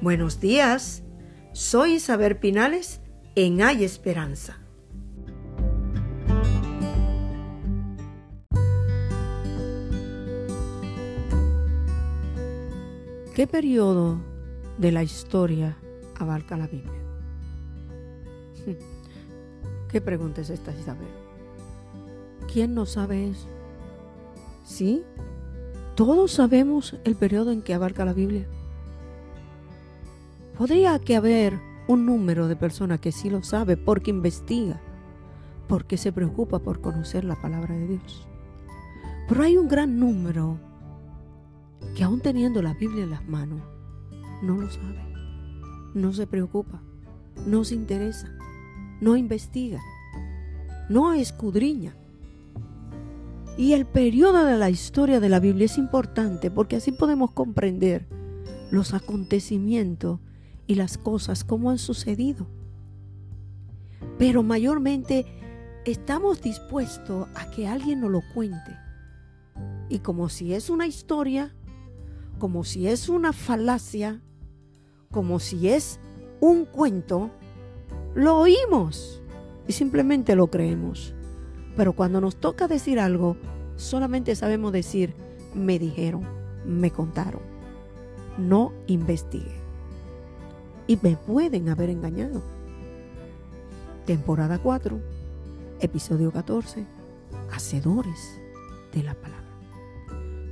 Buenos días, soy Isabel Pinales en Hay Esperanza. ¿Qué periodo de la historia abarca la Biblia? ¿Qué pregunta es esta, Isabel? ¿Quién no sabe eso? ¿Sí? Todos sabemos el periodo en que abarca la Biblia. Podría que haber un número de personas que sí lo sabe porque investiga, porque se preocupa por conocer la palabra de Dios. Pero hay un gran número que aún teniendo la Biblia en las manos, no lo sabe, no se preocupa, no se interesa, no investiga, no escudriña. Y el periodo de la historia de la Biblia es importante porque así podemos comprender los acontecimientos y las cosas como han sucedido. Pero mayormente estamos dispuestos a que alguien nos lo cuente. Y como si es una historia, como si es una falacia, como si es un cuento, lo oímos y simplemente lo creemos. Pero cuando nos toca decir algo, solamente sabemos decir, me dijeron, me contaron. No investigue. Y me pueden haber engañado. Temporada 4, episodio 14, Hacedores de la palabra.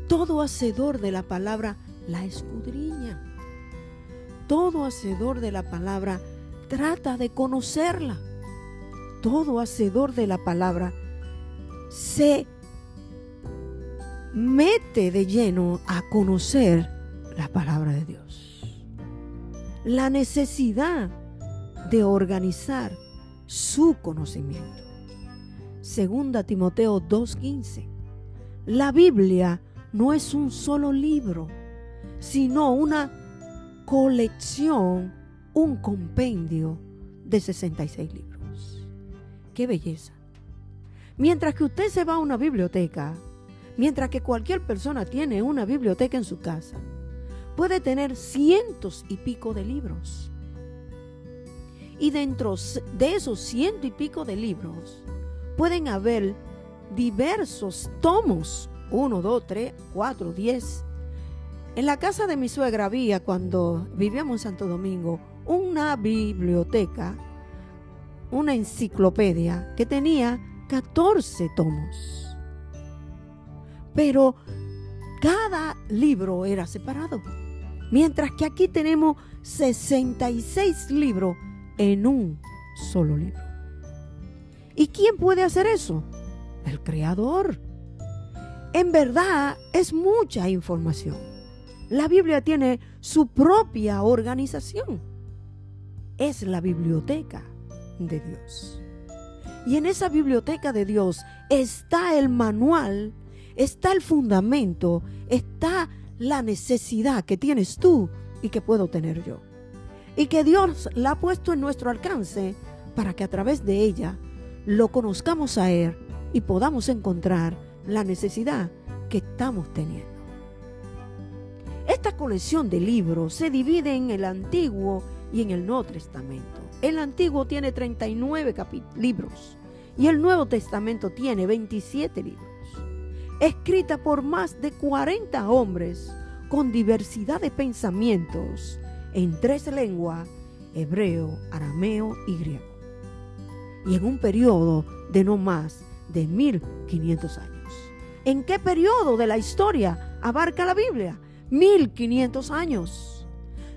Todo hacedor de la palabra la escudriña. Todo hacedor de la palabra trata de conocerla. Todo hacedor de la palabra se mete de lleno a conocer la palabra de Dios. La necesidad de organizar su conocimiento. Segunda Timoteo 2:15. La Biblia no es un solo libro, sino una colección, un compendio de 66 libros. ¡Qué belleza! Mientras que usted se va a una biblioteca, mientras que cualquier persona tiene una biblioteca en su casa, puede tener cientos y pico de libros. Y dentro de esos ciento y pico de libros pueden haber diversos tomos 1, 2, 3, 4, 10. En la casa de mi suegra había, cuando vivíamos en Santo Domingo, una biblioteca, una enciclopedia que tenía 14 tomos. Pero cada libro era separado. Mientras que aquí tenemos 66 libros en un solo libro. ¿Y quién puede hacer eso? El creador. En verdad es mucha información. La Biblia tiene su propia organización. Es la biblioteca de Dios. Y en esa biblioteca de Dios está el manual, está el fundamento, está la necesidad que tienes tú y que puedo tener yo. Y que Dios la ha puesto en nuestro alcance para que a través de ella lo conozcamos a Él y podamos encontrar la necesidad que estamos teniendo. Esta colección de libros se divide en el Antiguo y en el Nuevo Testamento. El Antiguo tiene 39 libros y el Nuevo Testamento tiene 27 libros. Escrita por más de 40 hombres con diversidad de pensamientos en tres lenguas, hebreo, arameo y griego. Y en un periodo de no más de 1500 años. ¿En qué periodo de la historia abarca la Biblia? 1500 años.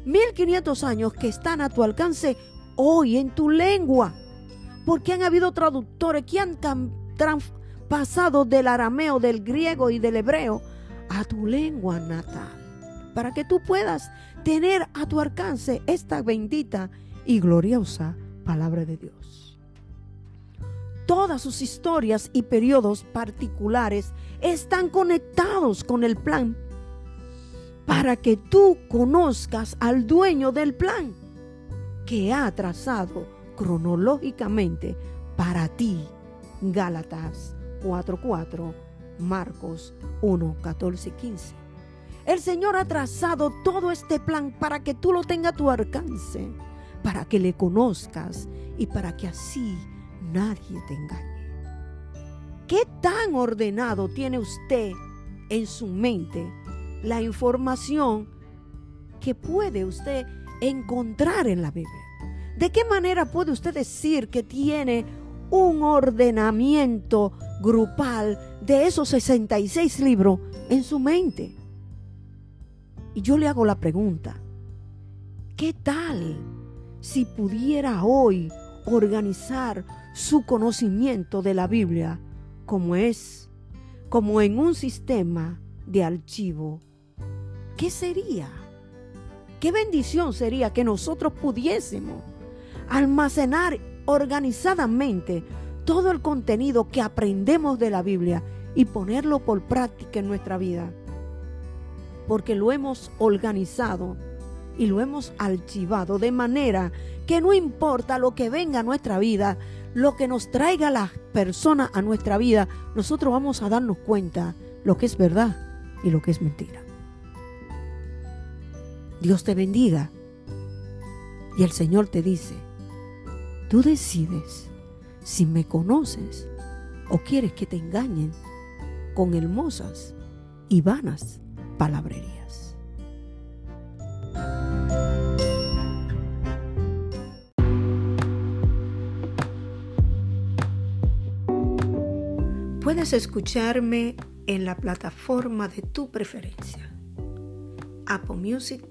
1500 años que están a tu alcance hoy en tu lengua. Porque han habido traductores que han pasado del arameo, del griego y del hebreo a tu lengua natal. Para que tú puedas tener a tu alcance esta bendita y gloriosa palabra de Dios todas sus historias y periodos particulares están conectados con el plan para que tú conozcas al dueño del plan que ha trazado cronológicamente para ti. Gálatas 4:4, Marcos 1, 14 15. El Señor ha trazado todo este plan para que tú lo tengas a tu alcance, para que le conozcas y para que así nadie te engañe. ¿Qué tan ordenado tiene usted en su mente la información que puede usted encontrar en la Biblia? ¿De qué manera puede usted decir que tiene un ordenamiento grupal de esos 66 libros en su mente? Y yo le hago la pregunta, ¿qué tal si pudiera hoy organizar su conocimiento de la Biblia como es, como en un sistema de archivo? ¿Qué sería? ¿Qué bendición sería que nosotros pudiésemos almacenar organizadamente todo el contenido que aprendemos de la Biblia y ponerlo por práctica en nuestra vida? porque lo hemos organizado y lo hemos archivado de manera que no importa lo que venga a nuestra vida, lo que nos traiga las personas a nuestra vida, nosotros vamos a darnos cuenta lo que es verdad y lo que es mentira. Dios te bendiga. Y el Señor te dice, tú decides si me conoces o quieres que te engañen con hermosas y vanas palabrerías. Puedes escucharme en la plataforma de tu preferencia. Apple Music,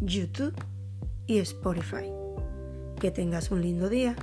YouTube y Spotify. Que tengas un lindo día.